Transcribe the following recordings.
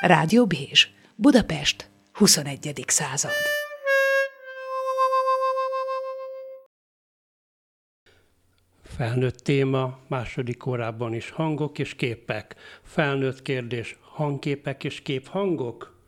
Rádió Bézs, Budapest, 21. század. Felnőtt téma, második órában is hangok és képek. Felnőtt kérdés, hangképek és képhangok?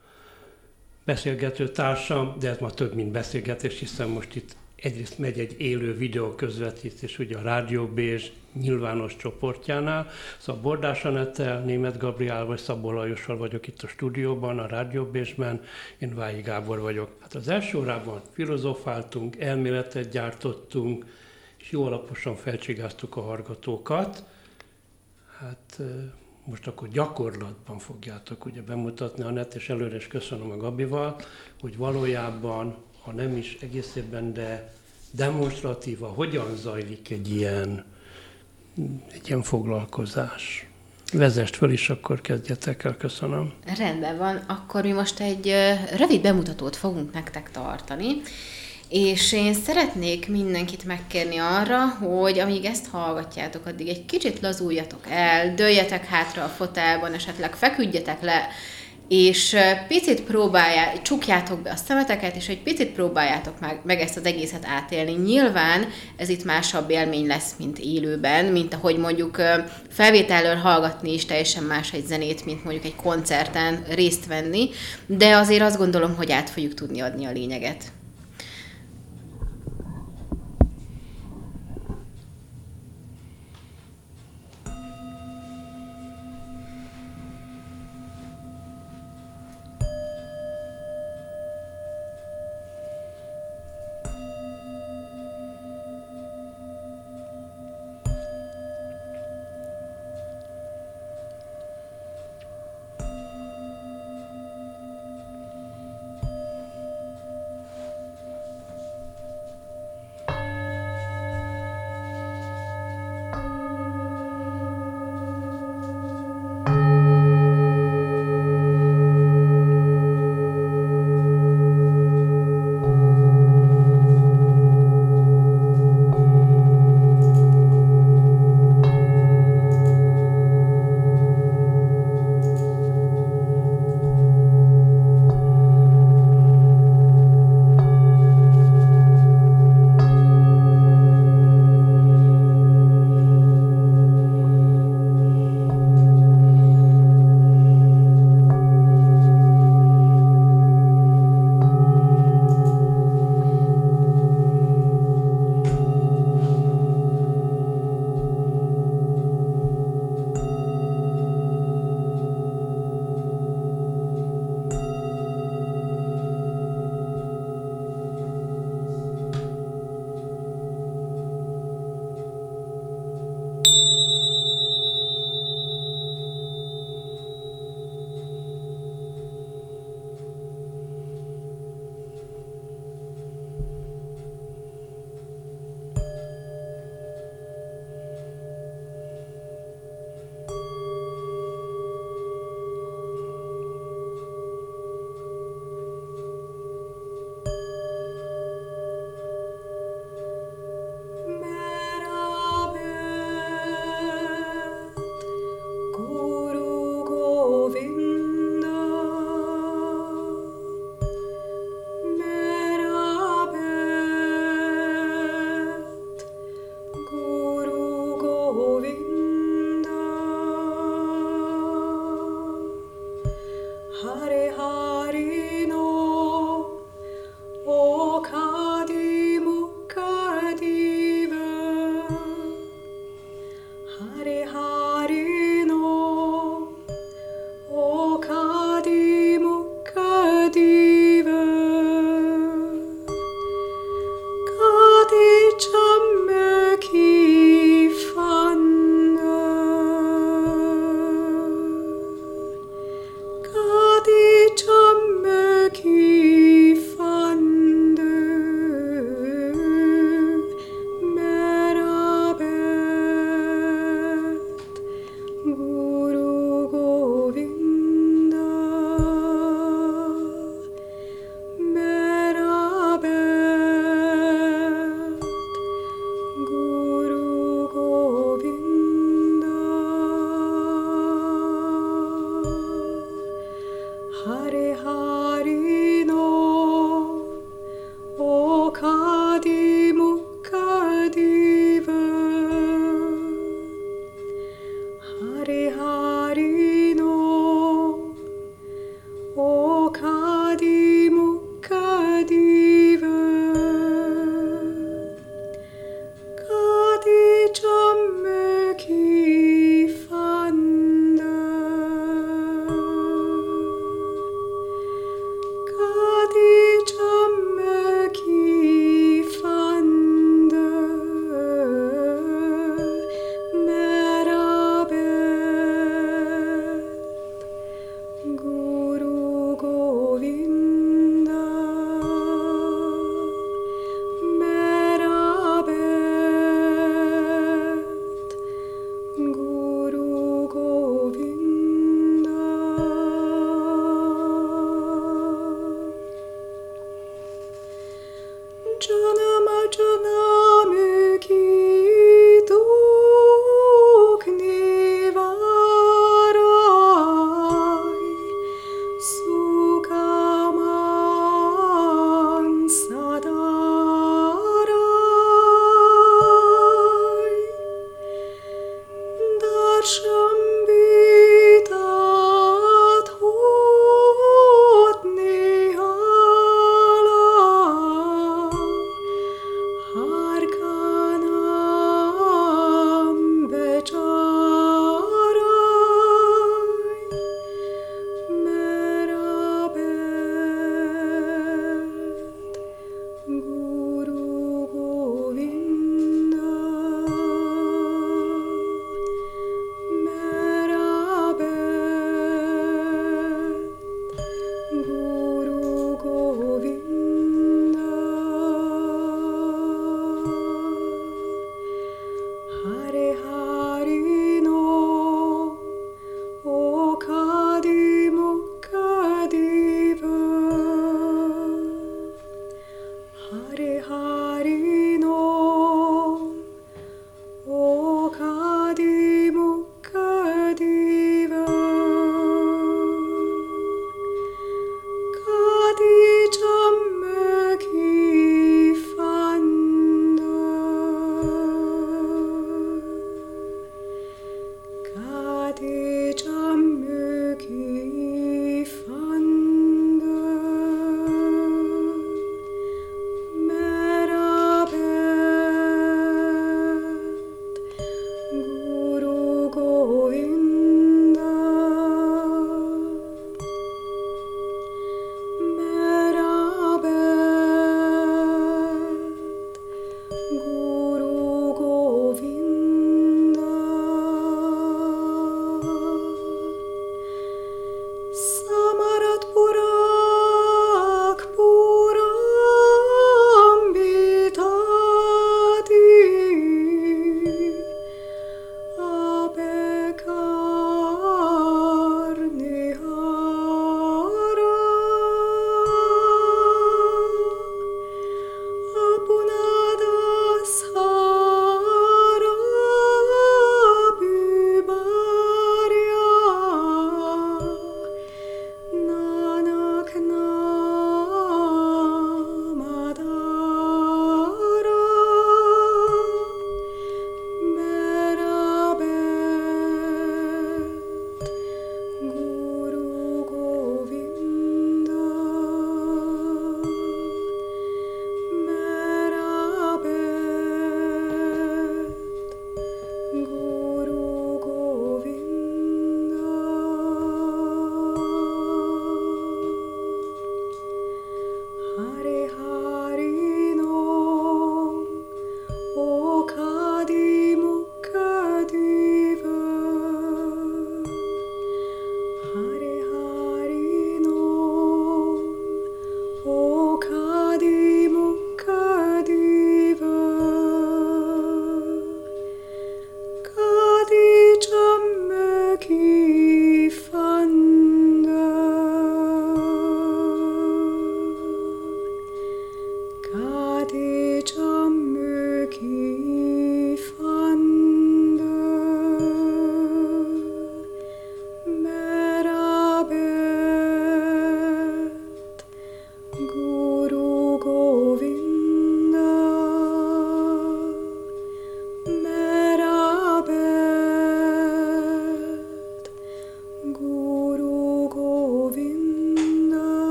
Beszélgető társam, de ez ma több, mint beszélgetés, hiszen most itt egyrészt megy egy élő videó közvetítés ugye a Rádió Bézs nyilvános csoportjánál. Szóval Bordás Anettel, Német Gabriel vagy Szabó Lajossal vagyok itt a stúdióban, a Rádió Bézsben, én Vályi Gábor vagyok. Hát az első órában filozofáltunk, elméletet gyártottunk, és jó alaposan felcsigáztuk a hallgatókat. Hát most akkor gyakorlatban fogjátok ugye bemutatni a net, és előre is köszönöm a Gabival, hogy valójában ha nem is egészében, de demonstratíva, hogyan zajlik egy ilyen, egy ilyen foglalkozás. Vezest föl is, akkor kezdjetek el, köszönöm. Rendben van, akkor mi most egy rövid bemutatót fogunk nektek tartani, és én szeretnék mindenkit megkérni arra, hogy amíg ezt hallgatjátok, addig egy kicsit lazuljatok el, dőljetek hátra a fotelban, esetleg feküdjetek le, és picit próbálják, csukjátok be a szemeteket, és egy picit próbáljátok meg, meg ezt az egészet átélni. Nyilván ez itt másabb élmény lesz, mint élőben, mint ahogy mondjuk felvételről hallgatni is teljesen más egy zenét, mint mondjuk egy koncerten részt venni, de azért azt gondolom, hogy át fogjuk tudni adni a lényeget.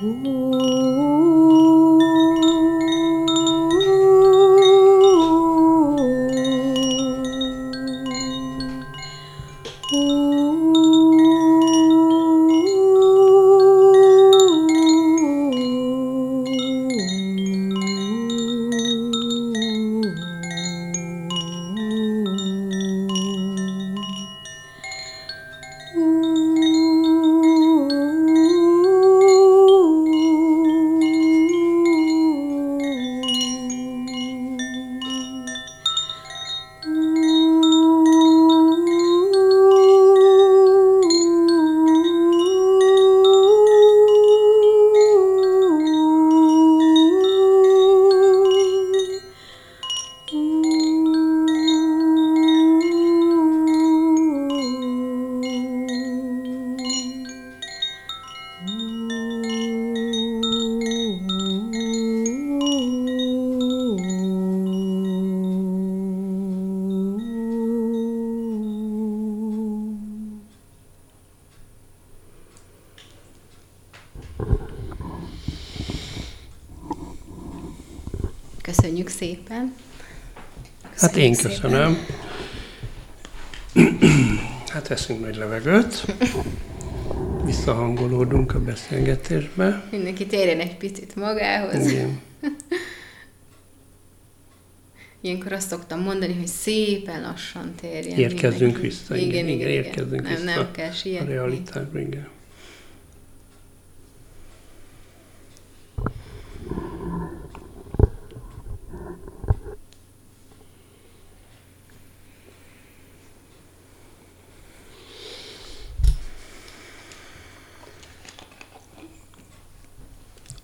오. Köszönjük szépen. Hát én köszönöm. Hát veszünk nagy levegőt. Visszahangolódunk a beszélgetésbe. Mindenki térjen egy picit magához. Igen. Ilyenkor azt szoktam mondani, hogy szépen lassan térjen. Érkezzünk mindenki. vissza. Igen, igen, érkezzünk nem, vissza. Nem kell A sietni. realitásba, igen.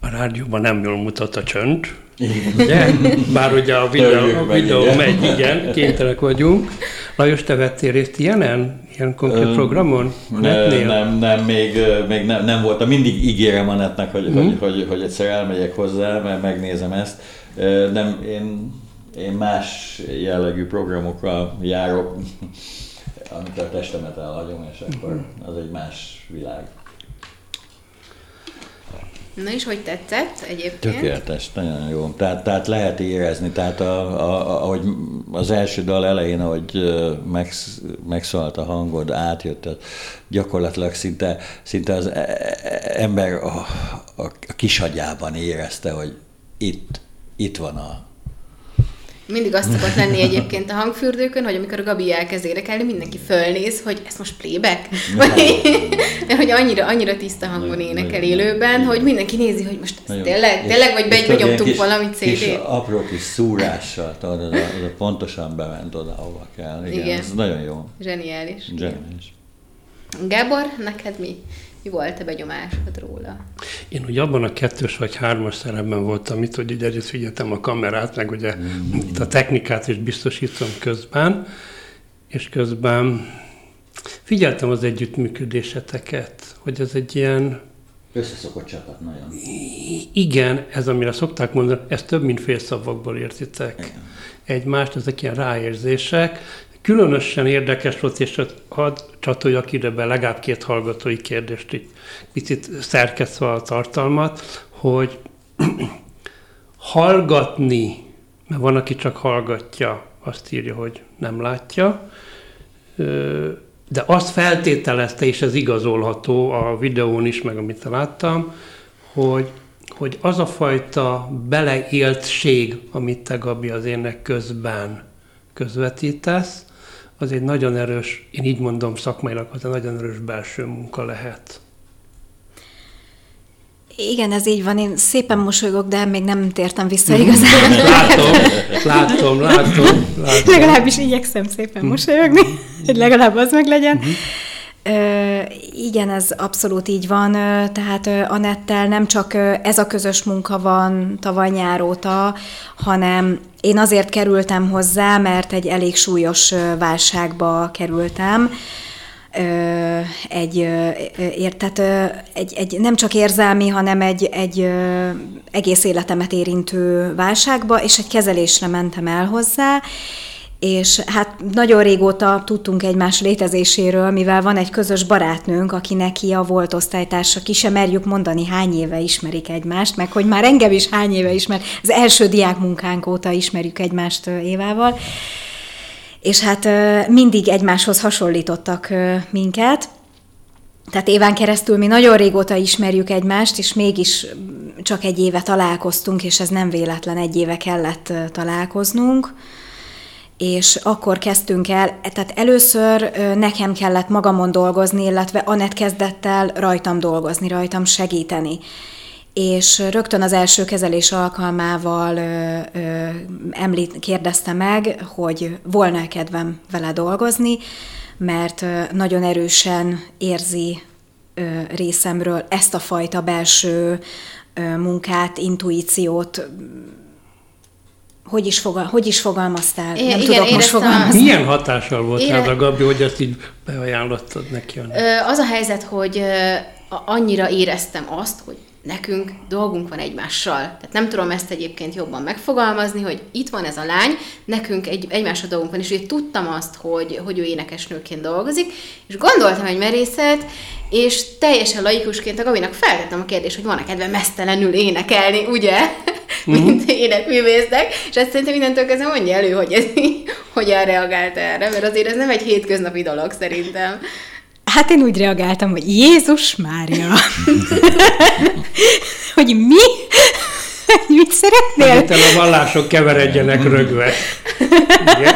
A rádióban nem jól mutat a csönd, ugye? Bár ugye a videó, a videó igen. megy, igen, kénytelenek vagyunk. Lajos, te vettél részt ilyenen? Ilyen konkrét Ö, programon? Ne, Netnél? nem, nem, még, még nem, nem voltam. Mindig ígérem a netnek, hogy, Mhm. hogy, hogy, hogy egyszer elmegyek hozzá, mert megnézem ezt. Nem, én, én más jellegű programokra járok, amikor a testemet elhagyom, és akkor Mhm. az egy más világ. Na és hogy tetszett egyébként? Tökéletes, nagyon jó. Tehát, tehát lehet érezni, tehát a, a, ahogy az első dal elején, ahogy megsz, megszólalt a hangod, átjött, gyakorlatilag szinte, szinte az e, e, ember a, a, a kisagyában érezte, hogy itt, itt van a, mindig azt szokott lenni egyébként a hangfürdőkön, hogy amikor a Gabi elkezd énekelni, mindenki fölnéz, hogy ez most playback? Vagy, mert hogy annyira, annyira tiszta hangon énekel élőben, hogy mindenki nézi, hogy most ez tényleg, tényleg, vagy begyomtuk valamit CD-t. apró kis szúrással, tudod, az, az, az pontosan bement oda, ahova kell. Igen, Igen. ez nagyon jó. Zseniális. Zseniális. Gábor, neked mi? Mi volt a benyomásod róla? Én ugye abban a kettős vagy hármas szerepben voltam itt, hogy ugye együtt figyeltem a kamerát, meg ugye mm. itt a technikát is biztosítom közben, és közben figyeltem az együttműködéseteket, hogy ez egy ilyen... Összeszokott csapat nagyon. Igen, ez amire szokták mondani, ez több mint fél szavakból értitek. Igen. Egymást, ezek ilyen ráérzések, Különösen érdekes volt, és hadd csatoljak ide be legalább két hallgatói kérdést, itt picit szerkesztve a tartalmat, hogy hallgatni, mert van, aki csak hallgatja, azt írja, hogy nem látja, de azt feltételezte, és ez igazolható a videón is, meg amit láttam, hogy, hogy az a fajta beleéltség, amit te Gabi az ének közben közvetítesz, az egy nagyon erős, én így mondom szakmailag, az egy nagyon erős belső munka lehet. Igen, ez így van. Én szépen mosolygok, de még nem tértem vissza igazán. Látom, látom, látom. látom. Legalábbis igyekszem szépen mosolyogni, hogy legalább az meg legyen. Uh-huh. Ö, igen, ez abszolút így van. Tehát Anettel nem csak ez a közös munka van tavaly nyár óta, hanem én azért kerültem hozzá, mert egy elég súlyos válságba kerültem egy, tehát egy, egy nem csak érzelmi, hanem egy, egy egész életemet érintő válságba, és egy kezelésre mentem el hozzá, és hát nagyon régóta tudtunk egymás létezéséről, mivel van egy közös barátnőnk, aki neki a volt osztálytársa, ki sem merjük mondani, hány éve ismerik egymást, meg hogy már engem is hány éve ismer, az első diák munkánk óta ismerjük egymást Évával, és hát mindig egymáshoz hasonlítottak minket, tehát éván keresztül mi nagyon régóta ismerjük egymást, és mégis csak egy éve találkoztunk, és ez nem véletlen, egy éve kellett találkoznunk és akkor kezdtünk el, tehát először nekem kellett magamon dolgozni, illetve Anett kezdett el rajtam dolgozni, rajtam segíteni. És rögtön az első kezelés alkalmával ö, ö, említ, kérdezte meg, hogy volna kedvem vele dolgozni, mert nagyon erősen érzi ö, részemről ezt a fajta belső ö, munkát, intuíciót, hogy is, fogal, hogy is fogalmaztál? É, nem igen, tudok most fogalmazni. Milyen hatással volt rád a Gabi, hogy ezt így beajánlottad neki? Az a helyzet, hogy annyira éreztem azt, hogy nekünk dolgunk van egymással. Tehát nem tudom ezt egyébként jobban megfogalmazni, hogy itt van ez a lány, nekünk egy, egymásra dolgunk van, és én tudtam azt, hogy, hogy ő énekesnőként dolgozik, és gondoltam egy merészet, és teljesen laikusként a Gabinak feltettem a kérdést, hogy van-e kedve mesztelenül énekelni, ugye? Mm-hmm. mint énekművésznek, és ezt szerintem mindentől kezdve mondja elő, hogy ez hogyan reagált erre, mert azért ez nem egy hétköznapi dolog szerintem. Hát én úgy reagáltam, hogy Jézus Mária. hogy mi? Mit szeretnél? Itt a vallások keveredjenek rögve. Igen.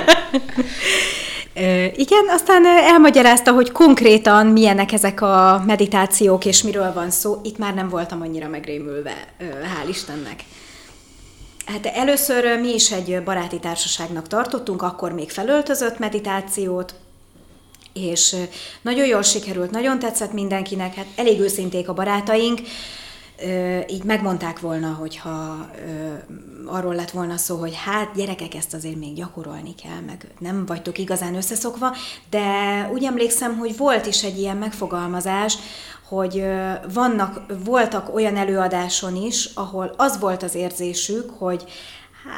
Igen, aztán elmagyarázta, hogy konkrétan milyenek ezek a meditációk, és miről van szó. Itt már nem voltam annyira megrémülve, hál' Istennek. Hát először mi is egy baráti társaságnak tartottunk, akkor még felöltözött meditációt, és nagyon jól sikerült, nagyon tetszett mindenkinek, hát elég őszinték a barátaink, így megmondták volna, hogyha arról lett volna szó, hogy hát gyerekek, ezt azért még gyakorolni kell, meg nem vagytok igazán összeszokva, de úgy emlékszem, hogy volt is egy ilyen megfogalmazás, hogy vannak, voltak olyan előadáson is, ahol az volt az érzésük, hogy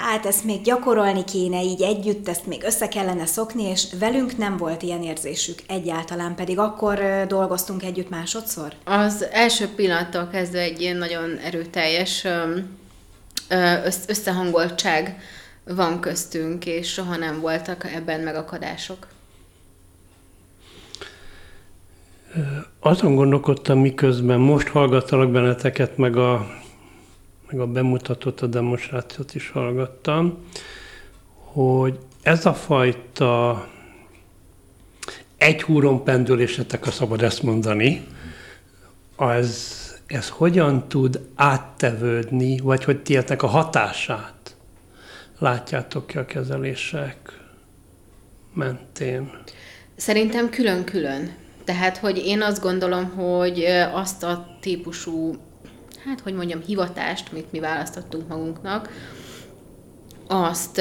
hát ezt még gyakorolni kéne így együtt, ezt még össze kellene szokni, és velünk nem volt ilyen érzésük egyáltalán, pedig akkor dolgoztunk együtt másodszor. Az első pillanattól kezdve egy ilyen nagyon erőteljes összehangoltság van köztünk, és soha nem voltak ebben megakadások. Azon gondolkodtam, miközben most hallgattalak benneteket, meg a, meg a bemutatót, a demonstrációt is hallgattam, hogy ez a fajta egy húron pendülésetek, a szabad ezt mondani, az, ez hogyan tud áttevődni, vagy hogy ti a hatását látjátok ki a kezelések mentén? Szerintem külön-külön. Tehát, hogy én azt gondolom, hogy azt a típusú, hát hogy mondjam, hivatást, amit mi választottunk magunknak, azt,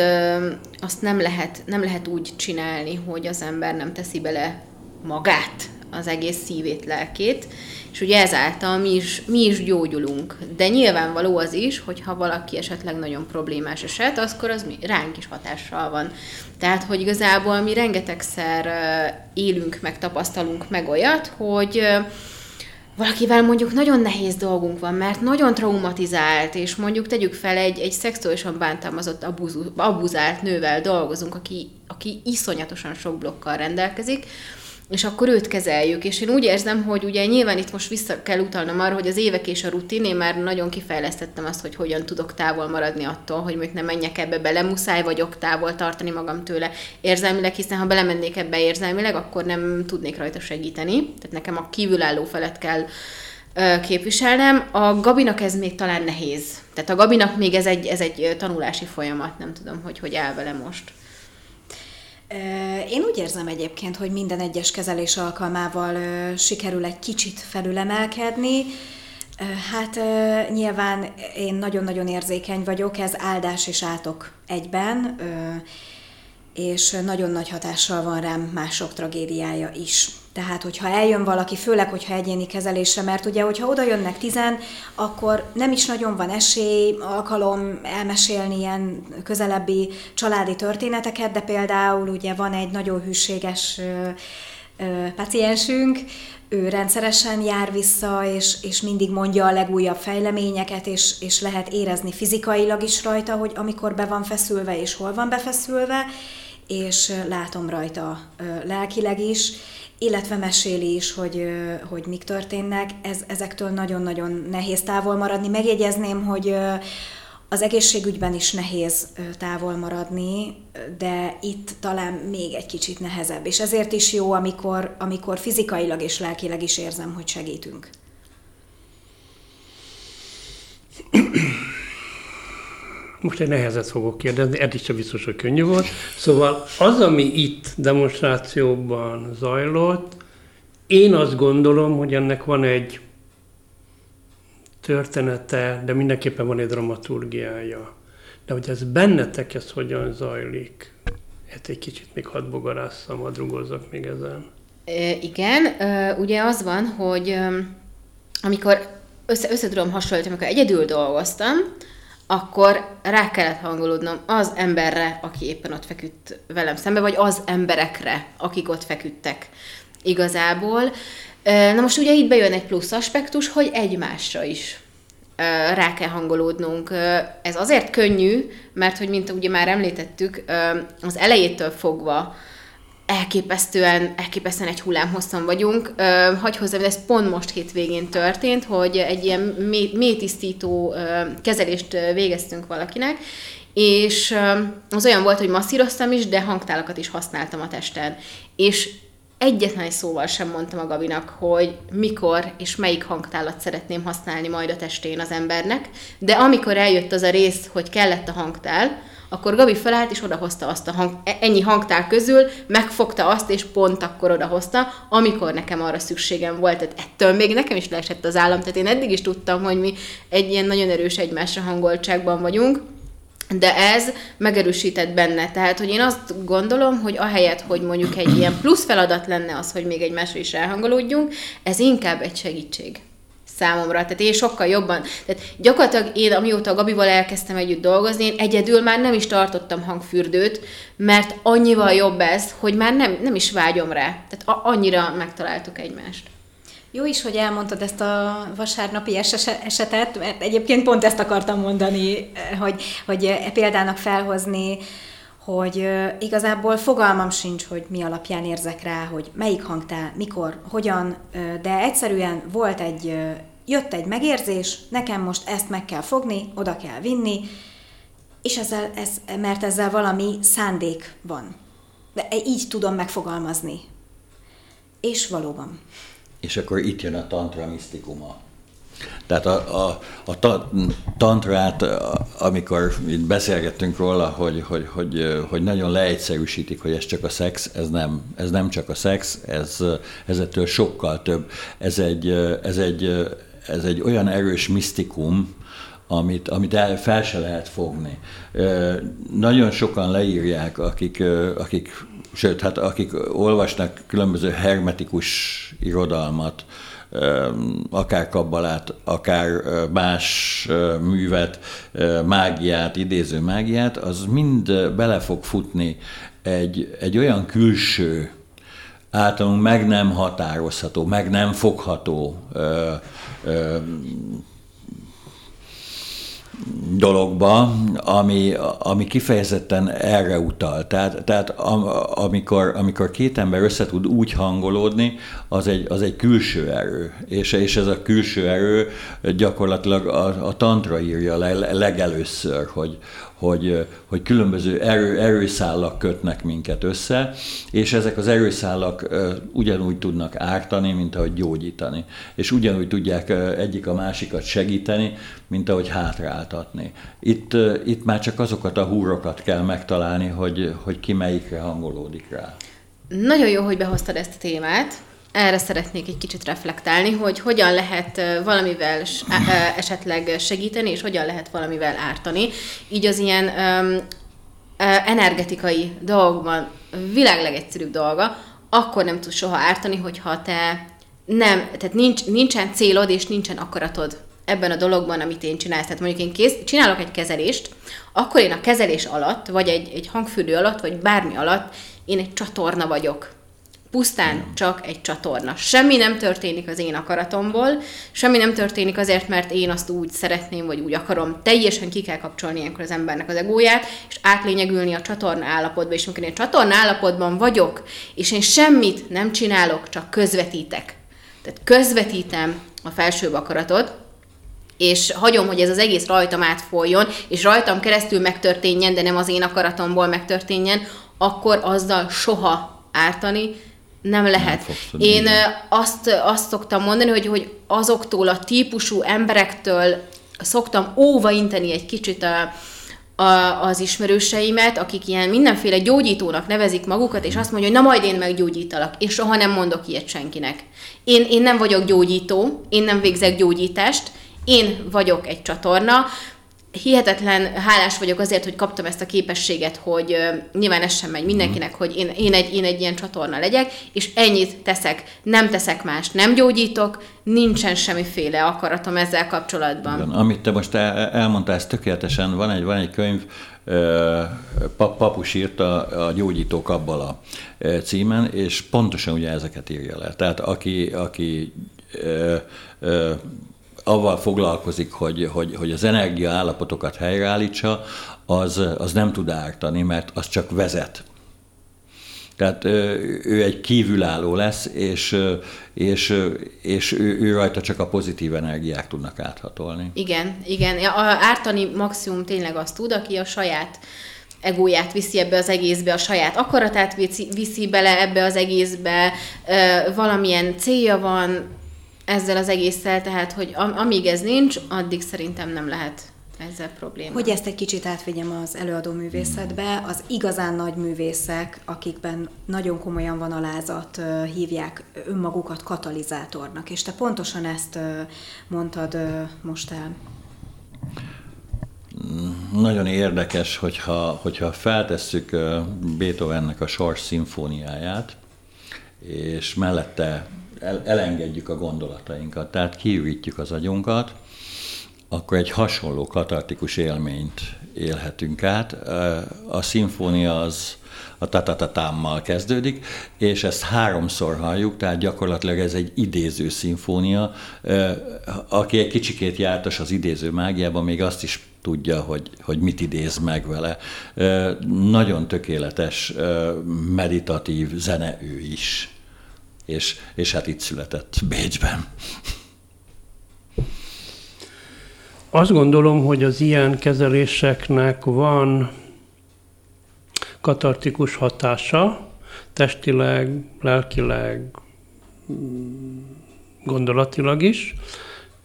azt nem, lehet, nem lehet úgy csinálni, hogy az ember nem teszi bele magát, az egész szívét, lelkét, és ugye ezáltal mi is, mi is gyógyulunk. De nyilvánvaló az is, hogy ha valaki esetleg nagyon problémás eset, akkor az mi, ránk is hatással van. Tehát, hogy igazából mi rengetegszer élünk, meg tapasztalunk meg olyat, hogy valakivel mondjuk nagyon nehéz dolgunk van, mert nagyon traumatizált, és mondjuk tegyük fel egy, egy szexuálisan bántalmazott, abuzu, abuzált nővel dolgozunk, aki, aki iszonyatosan sok blokkal rendelkezik, és akkor őt kezeljük. És én úgy érzem, hogy ugye nyilván itt most vissza kell utalnom arra, hogy az évek és a rutin, én már nagyon kifejlesztettem azt, hogy hogyan tudok távol maradni attól, hogy még nem menjek ebbe bele, muszáj vagyok távol tartani magam tőle érzelmileg, hiszen ha belemennék ebbe érzelmileg, akkor nem tudnék rajta segíteni. Tehát nekem a kívülálló felet kell képviselnem. A Gabinak ez még talán nehéz. Tehát a Gabinak még ez egy, ez egy tanulási folyamat, nem tudom, hogy hogy áll vele most. Én úgy érzem egyébként, hogy minden egyes kezelés alkalmával sikerül egy kicsit felülemelkedni. Hát nyilván én nagyon-nagyon érzékeny vagyok, ez áldás és átok egyben, és nagyon nagy hatással van rám mások tragédiája is. Tehát, hogyha eljön valaki, főleg, hogyha egyéni kezelésre, mert ugye, hogyha oda jönnek tizen, akkor nem is nagyon van esély, alkalom elmesélni ilyen közelebbi családi történeteket, de például ugye van egy nagyon hűséges paciensünk, ő rendszeresen jár vissza, és, és mindig mondja a legújabb fejleményeket, és, és lehet érezni fizikailag is rajta, hogy amikor be van feszülve, és hol van befeszülve, és látom rajta lelkileg is, illetve meséli is, hogy, hogy mik történnek. Ez, ezektől nagyon-nagyon nehéz távol maradni. Megjegyezném, hogy az egészségügyben is nehéz távol maradni, de itt talán még egy kicsit nehezebb. És ezért is jó, amikor, amikor fizikailag és lelkileg is érzem, hogy segítünk. Most egy nehezet fogok kérdezni, eddig sem biztos, hogy könnyű volt. Szóval az, ami itt demonstrációban zajlott, én azt gondolom, hogy ennek van egy története, de mindenképpen van egy dramaturgiája. De hogy ez bennetek, ez hogyan zajlik, hát egy kicsit még hadd bogarásszam, hadd még ezen. Igen, ugye az van, hogy amikor össze, össze tudom hasonlítani, amikor egyedül dolgoztam, akkor rá kellett hangolódnom az emberre, aki éppen ott feküdt velem szembe, vagy az emberekre, akik ott feküdtek igazából. Na most ugye itt bejön egy plusz aspektus, hogy egymásra is rá kell hangolódnunk. Ez azért könnyű, mert hogy mint ugye már említettük, az elejétől fogva elképesztően, elképesztően egy hullámhosszan vagyunk. Hagy hozzám, ez pont most hétvégén történt, hogy egy ilyen mélytisztító kezelést végeztünk valakinek, és az olyan volt, hogy masszíroztam is, de hangtálakat is használtam a testen. És egyetlen egy szóval sem mondtam a Gabinak, hogy mikor és melyik hangtálat szeretném használni majd a testén az embernek, de amikor eljött az a rész, hogy kellett a hangtál, akkor Gabi felállt, és odahozta azt a hang, e- ennyi hangtár közül, megfogta azt, és pont akkor odahozta, amikor nekem arra szükségem volt. Tehát ettől még nekem is leesett az állam. Tehát én eddig is tudtam, hogy mi egy ilyen nagyon erős egymásra hangoltságban vagyunk, de ez megerősített benne. Tehát, hogy én azt gondolom, hogy ahelyett, hogy mondjuk egy ilyen plusz feladat lenne az, hogy még egymásra is elhangolódjunk, ez inkább egy segítség. Számomra. Tehát én sokkal jobban, tehát gyakorlatilag én, amióta a Gabival elkezdtem együtt dolgozni, én egyedül már nem is tartottam hangfürdőt, mert annyival jobb ez, hogy már nem, nem is vágyom rá. Tehát a- annyira megtaláltuk egymást. Jó is, hogy elmondtad ezt a vasárnapi esetet, mert egyébként pont ezt akartam mondani, hogy, hogy példának felhozni, hogy igazából fogalmam sincs, hogy mi alapján érzek rá, hogy melyik hangtál, mikor, hogyan, de egyszerűen volt egy, jött egy megérzés, nekem most ezt meg kell fogni, oda kell vinni, és ezzel, ez, mert ezzel valami szándék van. De így tudom megfogalmazni. És valóban. És akkor itt jön a tantra misztikuma. Tehát a, a, a ta, tantrát, amikor itt beszélgettünk róla, hogy, hogy, hogy, hogy nagyon leegyszerűsítik, hogy ez csak a szex, ez nem, ez nem csak a szex, ez, ez ettől sokkal több. Ez egy, ez egy, ez egy olyan erős misztikum, amit, amit el, fel se lehet fogni. Nagyon sokan leírják, akik, akik sőt, hát akik olvasnak különböző hermetikus irodalmat, akár kabbalát, akár más művet, mágiát, idéző mágiát, az mind bele fog futni egy, egy olyan külső, általunk meg nem határozható, meg nem fogható dologba, ami, ami kifejezetten erre utal. Tehát, tehát amikor, amikor két ember össze tud úgy hangolódni, az egy, az egy külső erő. És, és ez a külső erő gyakorlatilag a, a tantra írja le, legelőször, hogy, hogy, hogy különböző erő, erőszállak kötnek minket össze, és ezek az erőszállak ugyanúgy tudnak ártani, mint ahogy gyógyítani. És ugyanúgy tudják egyik a másikat segíteni, mint ahogy hátráltatni. Itt, itt már csak azokat a húrokat kell megtalálni, hogy, hogy ki melyikre hangolódik rá. Nagyon jó, hogy behoztad ezt a témát, erre szeretnék egy kicsit reflektálni, hogy hogyan lehet valamivel esetleg segíteni, és hogyan lehet valamivel ártani. Így az ilyen um, energetikai dolgokban világ legegyszerűbb dolga, akkor nem tudsz soha ártani, hogyha te nem, tehát nincs, nincsen célod és nincsen akaratod ebben a dologban, amit én csinálsz. Tehát mondjuk én kész, csinálok egy kezelést, akkor én a kezelés alatt, vagy egy, egy hangfürdő alatt, vagy bármi alatt, én egy csatorna vagyok Pusztán csak egy csatorna. Semmi nem történik az én akaratomból, semmi nem történik azért, mert én azt úgy szeretném, vagy úgy akarom. Teljesen ki kell kapcsolni ilyenkor az embernek az egóját, és átlényegülni a csatorna állapotba. És amikor én csatorna állapotban vagyok, és én semmit nem csinálok, csak közvetítek. Tehát közvetítem a felsőbb akaratot, és hagyom, hogy ez az egész rajtam átfoljon, és rajtam keresztül megtörténjen, de nem az én akaratomból megtörténjen, akkor azzal soha ártani nem lehet. Nem Én azt, azt szoktam mondani, hogy, hogy azoktól a típusú emberektől szoktam óva inteni egy kicsit a, a, az ismerőseimet, akik ilyen mindenféle gyógyítónak nevezik magukat, és azt mondja, hogy na majd én meggyógyítalak. Én soha nem mondok ilyet senkinek. Én, én nem vagyok gyógyító, én nem végzek gyógyítást, én vagyok egy csatorna, hihetetlen hálás vagyok azért, hogy kaptam ezt a képességet, hogy uh, nyilván ez sem megy mindenkinek, hogy én, én, egy, én egy ilyen csatorna legyek, és ennyit teszek, nem teszek más, nem gyógyítok, nincsen semmiféle akaratom ezzel kapcsolatban. Igen, amit te most el, elmondtál, ez tökéletesen, van egy, van egy könyv, Papus írta a Gyógyítók Abbala címen, és pontosan ugye ezeket írja le. Tehát aki, aki avval foglalkozik, hogy, hogy, hogy az energia állapotokat helyreállítsa, az, az nem tud ártani, mert az csak vezet. Tehát ő egy kívülálló lesz, és, és, és ő, ő rajta csak a pozitív energiák tudnak áthatolni. Igen, igen. A ártani maximum tényleg azt tud, aki a saját egóját viszi ebbe az egészbe, a saját akaratát viszi, viszi bele ebbe az egészbe, valamilyen célja van, ezzel az egésszel, tehát hogy amíg ez nincs, addig szerintem nem lehet ezzel probléma. Hogy ezt egy kicsit átvigyem az előadó művészetbe, az igazán nagy művészek, akikben nagyon komolyan van alázat, hívják önmagukat katalizátornak, és te pontosan ezt mondtad most el. Nagyon érdekes, hogyha, hogyha feltesszük Beethovennek a Sors szimfóniáját, és mellette elengedjük a gondolatainkat, tehát kiürítjük az agyunkat, akkor egy hasonló katartikus élményt élhetünk át. A szimfónia az a tatatatámmal kezdődik, és ezt háromszor halljuk, tehát gyakorlatilag ez egy idéző szimfónia. Aki egy kicsikét jártas az idéző mágiában, még azt is tudja, hogy, hogy mit idéz meg vele. Nagyon tökéletes, meditatív zene ő is. És, és hát itt született Bécsben. Azt gondolom, hogy az ilyen kezeléseknek van katartikus hatása, testileg, lelkileg, gondolatilag is,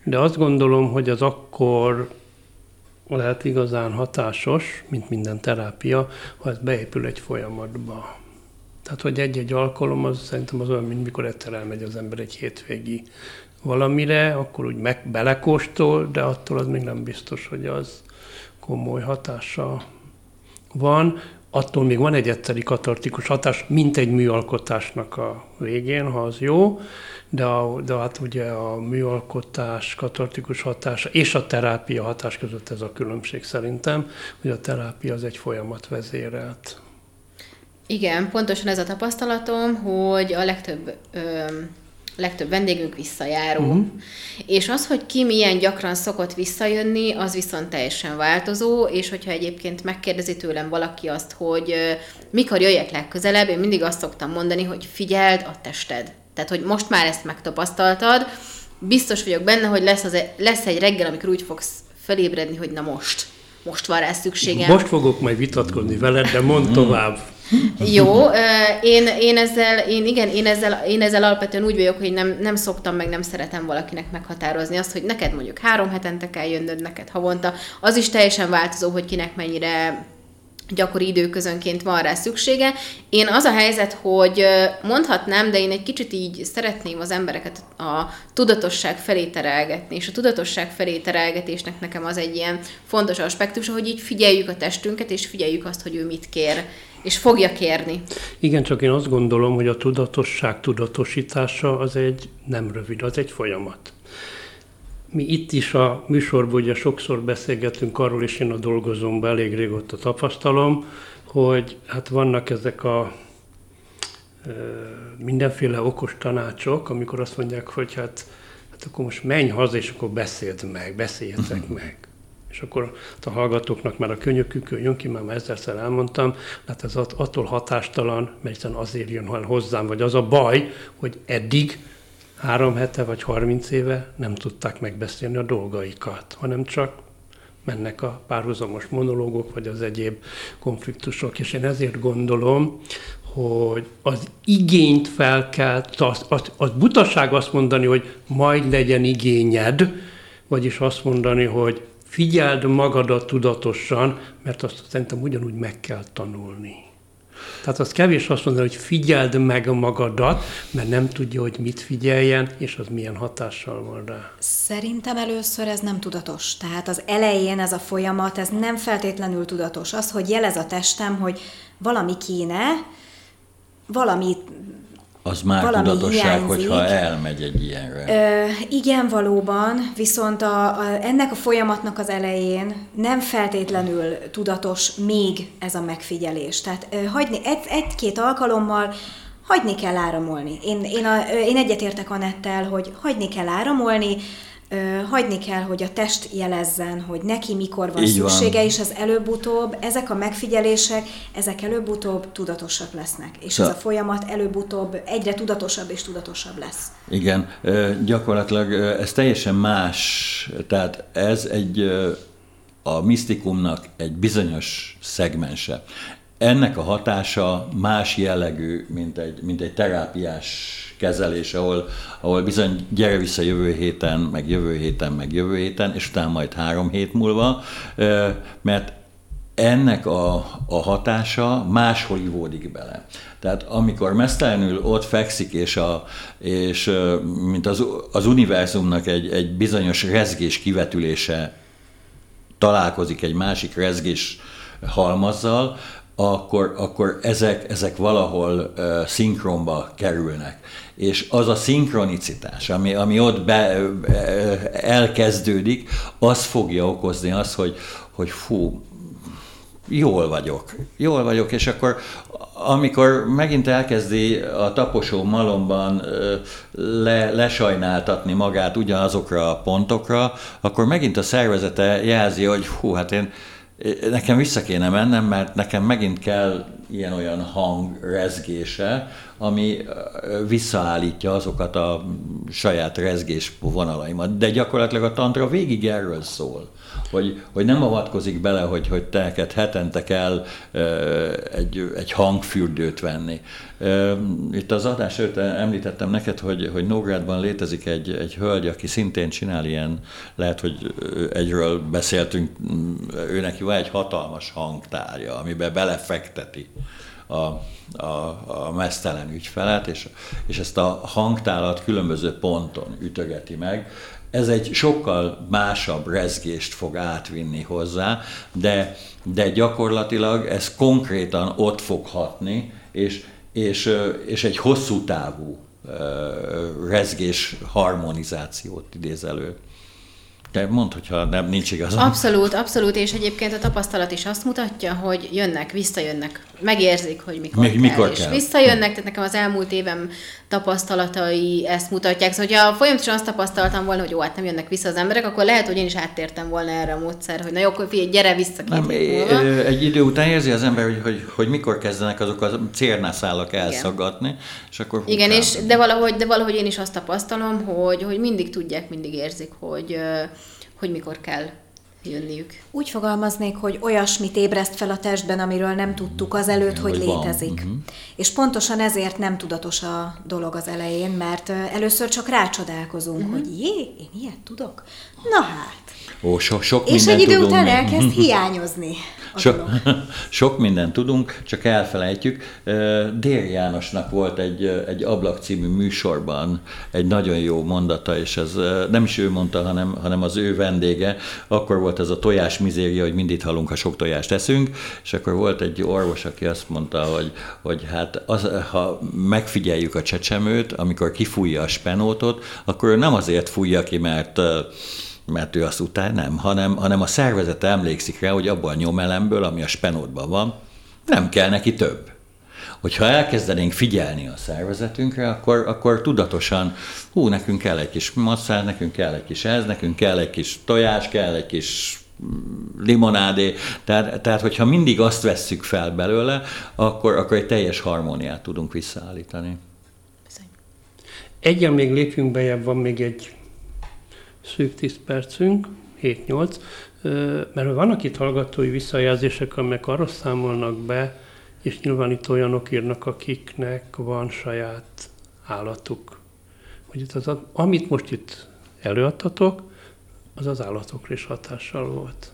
de azt gondolom, hogy az akkor lehet igazán hatásos, mint minden terápia, ha ez beépül egy folyamatba. Tehát, hogy egy-egy alkalom, az szerintem az olyan, mint mikor egyszer elmegy az ember egy hétvégi valamire, akkor úgy meg belekóstol, de attól az még nem biztos, hogy az komoly hatása van. Attól még van egy egyszeri katartikus hatás, mint egy műalkotásnak a végén, ha az jó, de, a, de hát ugye a műalkotás katartikus hatása és a terápia hatás között ez a különbség szerintem, hogy a terápia az egy folyamat vezérelt. Igen, pontosan ez a tapasztalatom, hogy a legtöbb ö, legtöbb vendégünk visszajáró. Uh-huh. És az, hogy ki milyen gyakran szokott visszajönni, az viszont teljesen változó, és hogyha egyébként megkérdezi tőlem valaki azt, hogy mikor jöjjek legközelebb, én mindig azt szoktam mondani, hogy figyeld a tested. Tehát, hogy most már ezt megtapasztaltad, biztos vagyok benne, hogy lesz, az, e- lesz egy reggel, amikor úgy fogsz felébredni, hogy na most, most van rá szükségem. Most fogok majd vitatkozni veled, de mondd tovább. Jó, én, én, ezzel, én, igen, én ezzel, én ezzel alapvetően úgy vagyok, hogy nem, nem szoktam, meg nem szeretem valakinek meghatározni azt, hogy neked mondjuk három hetente kell jönnöd, neked havonta. Az is teljesen változó, hogy kinek mennyire gyakori időközönként van rá szüksége. Én az a helyzet, hogy mondhatnám, de én egy kicsit így szeretném az embereket a tudatosság felé terelgetni, és a tudatosság felé terelgetésnek nekem az egy ilyen fontos aspektus, hogy így figyeljük a testünket, és figyeljük azt, hogy ő mit kér, és fogja kérni. Igen, csak én azt gondolom, hogy a tudatosság tudatosítása az egy nem rövid, az egy folyamat mi itt is a műsorban ugye sokszor beszélgetünk arról, és én a dolgozomban elég régóta tapasztalom, hogy hát vannak ezek a e, mindenféle okos tanácsok, amikor azt mondják, hogy hát, hát akkor most menj haza, és akkor beszéld meg, beszéljetek uh-huh. meg. És akkor a hallgatóknak már a könyökükön jön ki, már ezerszer elmondtam, hát ez attól hatástalan, mert azért jön hozzám, vagy az a baj, hogy eddig három hete vagy harminc éve nem tudták megbeszélni a dolgaikat, hanem csak mennek a párhuzamos monológok, vagy az egyéb konfliktusok. És én ezért gondolom, hogy az igényt fel kell, az, az, az butaság azt mondani, hogy majd legyen igényed, vagyis azt mondani, hogy figyeld magadat tudatosan, mert azt szerintem ugyanúgy meg kell tanulni. Tehát az kevés azt mondani, hogy figyeld meg magadat, mert nem tudja, hogy mit figyeljen, és az milyen hatással van rá. Szerintem először ez nem tudatos. Tehát az elején ez a folyamat, ez nem feltétlenül tudatos. Az, hogy jelez a testem, hogy valami kéne, valami az már valami tudatosság, hiányzik. hogyha elmegy egy ilyenre. Ö, igen, valóban, viszont a, a, ennek a folyamatnak az elején nem feltétlenül tudatos még ez a megfigyelés. Tehát ö, hagyni egy, egy-két alkalommal hagyni kell áramolni. Én, én, a, én egyetértek Anettel, hogy hagyni kell áramolni, hagyni kell, hogy a test jelezzen, hogy neki mikor van Így szüksége, van. és az előbb-utóbb, ezek a megfigyelések, ezek előbb-utóbb tudatosak lesznek. És Szá- ez a folyamat előbb-utóbb egyre tudatosabb és tudatosabb lesz. Igen, gyakorlatilag ez teljesen más, tehát ez egy a misztikumnak egy bizonyos szegmense. Ennek a hatása más jellegű, mint egy, mint egy terápiás kezelés, ahol, ahol bizony gyere vissza jövő héten, meg jövő héten, meg jövő héten, és utána majd három hét múlva, mert ennek a, a hatása máshol ivódik bele. Tehát amikor mesztelenül ott fekszik, és, a, és mint az, az univerzumnak egy, egy bizonyos rezgés kivetülése találkozik egy másik rezgés halmazzal, akkor, akkor ezek, ezek valahol uh, szinkronba kerülnek. És az a szinkronicitás, ami, ami ott be, elkezdődik, az fogja okozni azt, hogy, hogy fú, jól vagyok, jól vagyok, és akkor amikor megint elkezdi a taposó malomban le, lesajnáltatni magát ugyanazokra a pontokra, akkor megint a szervezete jelzi, hogy hú, hát én nekem vissza kéne mennem, mert nekem megint kell ilyen-olyan hang rezgése, ami visszaállítja azokat a saját rezgés vonalaimat. De gyakorlatilag a tantra végig erről szól hogy, hogy nem avatkozik bele, hogy, hogy te hetente kell egy, egy hangfürdőt venni. Itt az adás előtt említettem neked, hogy, hogy Nógrádban létezik egy, egy hölgy, aki szintén csinál ilyen, lehet, hogy egyről beszéltünk, őnek van egy hatalmas hangtárja, amiben belefekteti a, a, a mesztelen ügyfelet, és, és ezt a hangtálat különböző ponton ütögeti meg, ez egy sokkal másabb rezgést fog átvinni hozzá, de, de gyakorlatilag ez konkrétan ott fog hatni, és, és, és egy hosszú távú rezgés harmonizációt idéz elő. De mondd, hogyha nem, nincs igazam. Abszolút, abszolút, és egyébként a tapasztalat is azt mutatja, hogy jönnek, visszajönnek, megérzik, hogy mikor, Még, kell, mikor és kell. visszajönnek, tehát nekem az elmúlt évem tapasztalatai ezt mutatják. Szóval, hogyha folyamatosan azt tapasztaltam volna, hogy jó, hát nem jönnek vissza az emberek, akkor lehet, hogy én is áttértem volna erre a módszer, hogy na jó, akkor figyelj, gyere vissza két nem, Egy idő után érzi az ember, hogy, hogy, hogy mikor kezdenek azok a cérnászálak elszagadni, Igen. és akkor... Igen, és de valahogy, de valahogy én is azt tapasztalom, hogy, hogy mindig tudják, mindig érzik, hogy, hogy mikor kell jönniük. Úgy fogalmaznék, hogy olyasmit ébreszt fel a testben, amiről nem tudtuk azelőtt, hogy, hogy létezik. Uh-huh. És pontosan ezért nem tudatos a dolog az elején, mert először csak rácsodálkozunk, uh-huh. hogy jé, én ilyet tudok? Na hát. Ó, so, sok És egy idő után elkezd hiányozni. So, sok mindent tudunk, csak elfelejtjük. Dér Jánosnak volt egy, egy Ablak című műsorban egy nagyon jó mondata, és ez nem is ő mondta, hanem, hanem az ő vendége. Akkor volt ez a tojás mizéria, hogy mindig halunk, ha sok tojást teszünk, és akkor volt egy orvos, aki azt mondta, hogy, hogy hát az, ha megfigyeljük a csecsemőt, amikor kifújja a spenótot, akkor ő nem azért fújja ki, mert mert ő azt után nem, hanem, hanem a szervezet emlékszik rá, hogy abban a nyomelemből, ami a spenótban van, nem kell neki több. Hogyha elkezdenénk figyelni a szervezetünkre, akkor, akkor tudatosan, hú, nekünk kell egy kis masszár, nekünk kell egy kis ez, nekünk kell egy kis tojás, kell egy kis limonádé, tehát, tehát hogyha mindig azt vesszük fel belőle, akkor, akkor egy teljes harmóniát tudunk visszaállítani. Egyen még lépjünk bejebb, van még egy szűk 10 percünk, 7-8, mert vannak itt hallgatói visszajelzések, amelyek arra számolnak be, és nyilván itt olyanok írnak, akiknek van saját állatuk. Hogy itt az, amit most itt előadtatok, az az állatokra is hatással volt.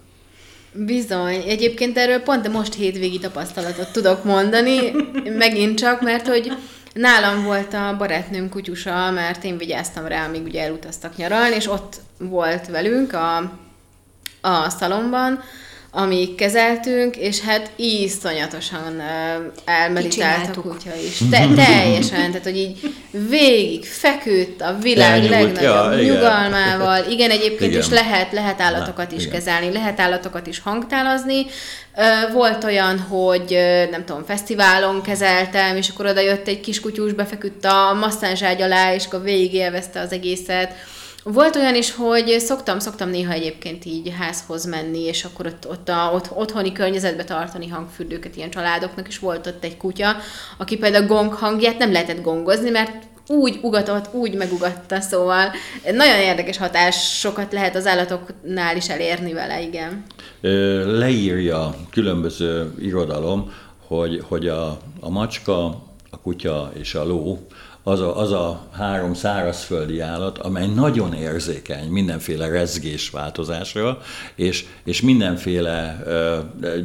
Bizony. Egyébként erről pont most hétvégi tapasztalatot tudok mondani, megint csak, mert hogy Nálam volt a barátnőm kutyusa, mert én vigyáztam rá, amíg ugye elutaztak nyaralni, és ott volt velünk a, a szalomban, amíg kezeltünk, és hát iszonyatosan elmeditált a kutya is. Te, teljesen, tehát hogy így végig feküdt a világ Elnyúlt, legnagyobb ja, nyugalmával. Igen, igen egyébként igen. is lehet, lehet állatokat is igen. kezelni, lehet állatokat is hangtálazni. Volt olyan, hogy nem tudom, fesztiválon kezeltem, és akkor oda jött egy kis kutyus, befeküdt a masszázságy alá, és akkor végig élvezte az egészet volt olyan is, hogy szoktam, szoktam néha egyébként így házhoz menni, és akkor ott, ott a ott, otthoni környezetbe tartani hangfürdőket ilyen családoknak, és volt ott egy kutya, aki például gong hangját nem lehetett gongozni, mert úgy ugatott, úgy megugatta, szóval nagyon érdekes hatásokat lehet az állatoknál is elérni vele, igen. Leírja különböző irodalom, hogy, hogy a, a macska, a kutya és a ló az a, az a három szárazföldi állat, amely nagyon érzékeny mindenféle rezgés változásra, és, és mindenféle ö,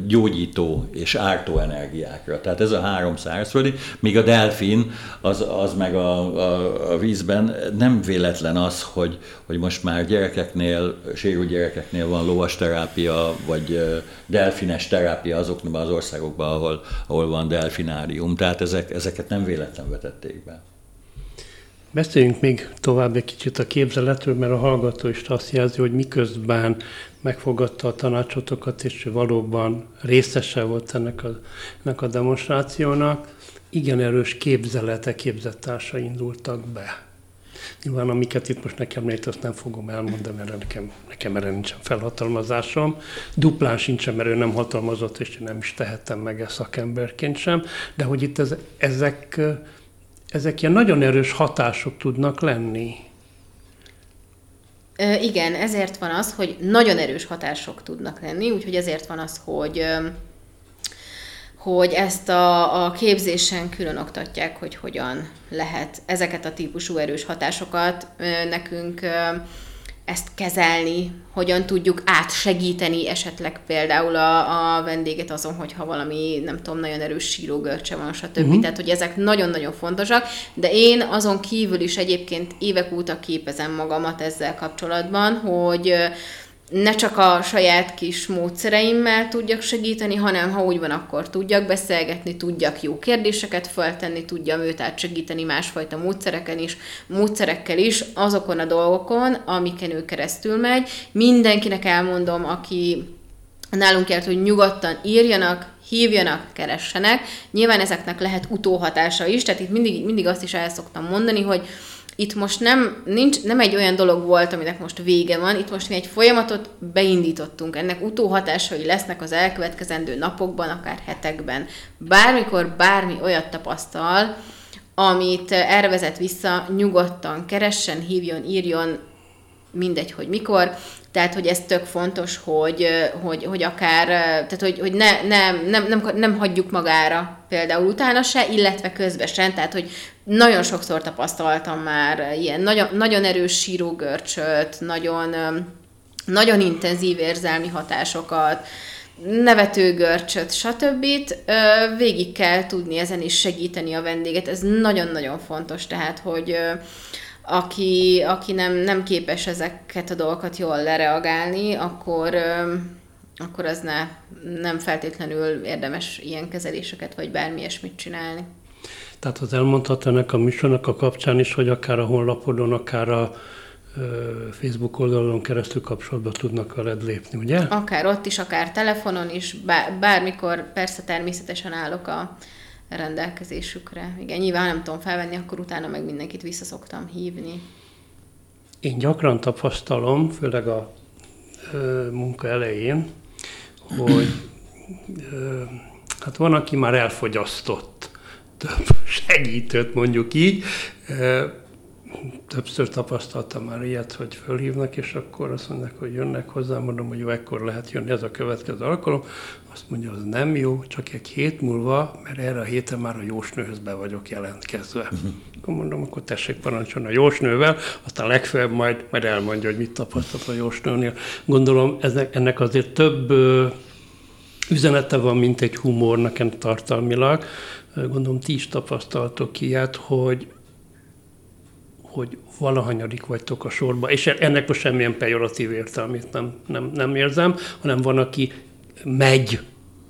gyógyító és ártó energiákra. Tehát ez a három szárazföldi, míg a delfin az, az meg a, a, a vízben nem véletlen az, hogy, hogy most már gyerekeknél, sérült gyerekeknél van lovas terápia, vagy delfines terápia azokban az országokban, ahol, ahol van delfinárium. Tehát ezek, ezeket nem véletlen vetették be. Beszéljünk még tovább egy kicsit a képzeletről, mert a hallgató is azt jelzi, hogy miközben megfogadta a tanácsotokat, és valóban részese volt ennek a, ennek a demonstrációnak, igen erős képzelete, képzettársa indultak be. Nyilván amiket itt most nekem lehet, azt nem fogom elmondani, mert nekem, nekem erre nincsen felhatalmazásom. Duplán sincsen, mert ő nem hatalmazott, és nem is tehettem meg ezt szakemberként sem. De hogy itt ez, ezek, ezek ilyen nagyon erős hatások tudnak lenni. Igen, ezért van az, hogy nagyon erős hatások tudnak lenni, úgyhogy ezért van az, hogy hogy ezt a, a képzésen külön oktatják, hogy hogyan lehet ezeket a típusú erős hatásokat nekünk ezt kezelni, hogyan tudjuk átsegíteni esetleg például a, a vendéget azon, hogyha valami, nem tudom, nagyon erős sírógörcse van, stb. Uh-huh. Tehát, hogy ezek nagyon-nagyon fontosak, de én azon kívül is egyébként évek óta képezem magamat ezzel kapcsolatban, hogy ne csak a saját kis módszereimmel tudjak segíteni, hanem ha úgy van, akkor tudjak beszélgetni, tudjak jó kérdéseket feltenni, tudjam őt átsegíteni másfajta módszereken is, módszerekkel is, azokon a dolgokon, amiken ő keresztül megy. Mindenkinek elmondom, aki nálunk járt, hogy nyugodtan írjanak, hívjanak, keressenek. Nyilván ezeknek lehet utóhatása is, tehát itt mindig, mindig azt is el szoktam mondani, hogy itt most nem, nincs, nem egy olyan dolog volt, aminek most vége van, itt most mi egy folyamatot beindítottunk, ennek utóhatásai lesznek az elkövetkezendő napokban, akár hetekben. Bármikor bármi olyat tapasztal, amit erre vissza, nyugodtan keressen, hívjon, írjon, mindegy, hogy mikor, tehát, hogy ez tök fontos, hogy, hogy, hogy akár, tehát, hogy, hogy ne, nem, nem, nem, nem hagyjuk magára például utána se, illetve közben sem, tehát, hogy nagyon sokszor tapasztaltam már ilyen nagyon, nagyon erős sírógörcsöt, nagyon, nagyon intenzív érzelmi hatásokat, nevetőgörcsöt, stb. Végig kell tudni ezen is segíteni a vendéget. Ez nagyon-nagyon fontos, tehát, hogy aki, aki nem, nem képes ezeket a dolgokat jól lereagálni, akkor, akkor az ne, nem feltétlenül érdemes ilyen kezeléseket, vagy bármi ilyesmit csinálni. Tehát az elmondhat ennek a műsornak a kapcsán is, hogy akár a honlapodon, akár a Facebook oldalon keresztül kapcsolatba tudnak veled lépni, ugye? Akár ott is, akár telefonon is, bármikor persze természetesen állok a rendelkezésükre. Igen, nyilván nem tudom felvenni, akkor utána meg mindenkit vissza szoktam hívni. Én gyakran tapasztalom, főleg a ö, munka elején, hogy ö, hát van, aki már elfogyasztott több segítőt, mondjuk így. Többször tapasztaltam már ilyet, hogy fölhívnak, és akkor azt mondják, hogy jönnek hozzá, mondom, hogy jó, ekkor lehet jönni, ez a következő alkalom. Azt mondja, az nem jó, csak egy hét múlva, mert erre a héten már a jósnőhöz be vagyok jelentkezve. Uh-huh. Akkor mondom, akkor tessék parancsolni a jósnővel, aztán legfeljebb majd, majd elmondja, hogy mit tapasztalt a jósnőnél. Gondolom, ennek, azért több üzenete van, mint egy humor nekem tartalmilag gondolom ti is tapasztaltok ilyet, hogy, hogy valahanyadik vagytok a sorba, és ennek most semmilyen pejoratív értelmét nem, nem, nem érzem, hanem van, aki megy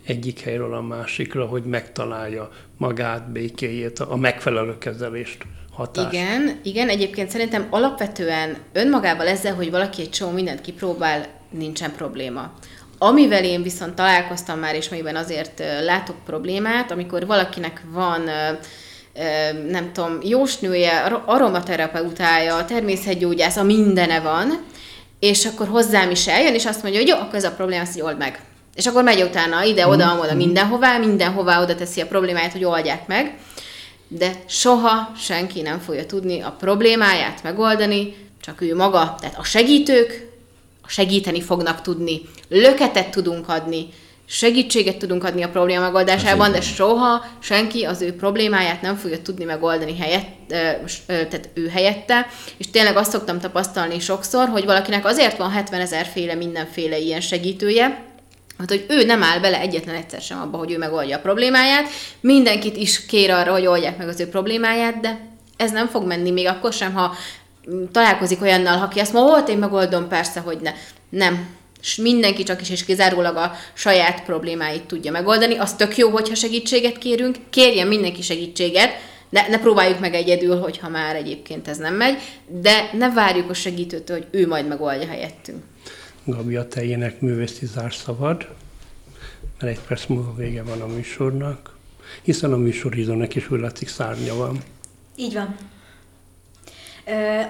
egyik helyről a másikra, hogy megtalálja magát, békéjét, a megfelelő kezelést. Hatást. Igen, igen, egyébként szerintem alapvetően önmagával ezzel, hogy valaki egy csomó mindent kipróbál, nincsen probléma. Amivel én viszont találkoztam már, és amiben azért látok problémát, amikor valakinek van nem tudom, jósnője, aromaterapeutája, természetgyógyász, a mindene van, és akkor hozzám is eljön, és azt mondja, hogy jó, akkor ez a probléma, azt old meg. És akkor megy utána ide-oda, mm. oda, mindenhová, mindenhová oda teszi a problémáját, hogy oldják meg, de soha senki nem fogja tudni a problémáját megoldani, csak ő maga. Tehát a segítők segíteni fognak tudni, löketet tudunk adni, segítséget tudunk adni a probléma megoldásában, de soha senki az ő problémáját nem fogja tudni megoldani helyett, tehát ő helyette. És tényleg azt szoktam tapasztalni sokszor, hogy valakinek azért van 70 ezer féle mindenféle ilyen segítője, Hát, hogy ő nem áll bele egyetlen egyszer sem abba, hogy ő megoldja a problémáját, mindenkit is kér arra, hogy oldják meg az ő problémáját, de ez nem fog menni még akkor sem, ha találkozik olyannal, aki azt mondja, volt, én megoldom, persze, hogy ne. Nem. És mindenki csak is és kizárólag a saját problémáit tudja megoldani. Az tök jó, hogyha segítséget kérünk, kérjen mindenki segítséget, ne, ne próbáljuk meg egyedül, hogyha már egyébként ez nem megy, de ne várjuk a segítőtől, hogy ő majd megoldja helyettünk. Gabi, a tejének művészi zárszavad, mert egy perc múlva vége van a műsornak, hiszen a műsorizónak is úgy látszik szárnya van. Így van.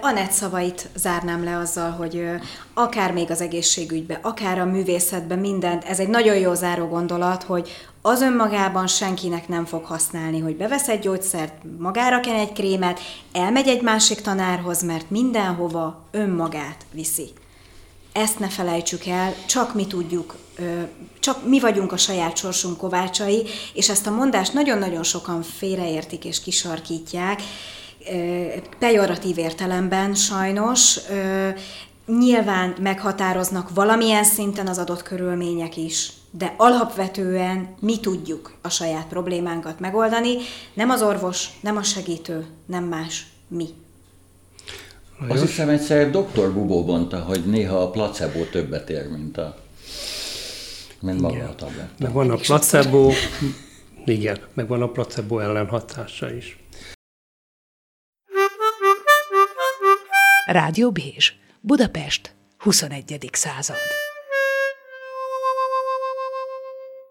Anett szavait zárnám le azzal, hogy akár még az egészségügybe, akár a művészetbe, mindent, ez egy nagyon jó záró gondolat, hogy az önmagában senkinek nem fog használni, hogy bevesz egy gyógyszert, magára ken egy krémet, elmegy egy másik tanárhoz, mert mindenhova önmagát viszi. Ezt ne felejtsük el, csak mi tudjuk, csak mi vagyunk a saját sorsunk kovácsai, és ezt a mondást nagyon-nagyon sokan félreértik és kisarkítják, pejoratív értelemben sajnos, nyilván meghatároznak valamilyen szinten az adott körülmények is, de alapvetően mi tudjuk a saját problémánkat megoldani, nem az orvos, nem a segítő, nem más, mi. Azt hiszem egyszer dr. Bubó mondta, hogy néha a placebo többet ér, mint a mint maga igen. a tabletta. Meg van a placebo, igen, meg van a placebo ellenhatása is. Rádió Bézs, Budapest, 21. század.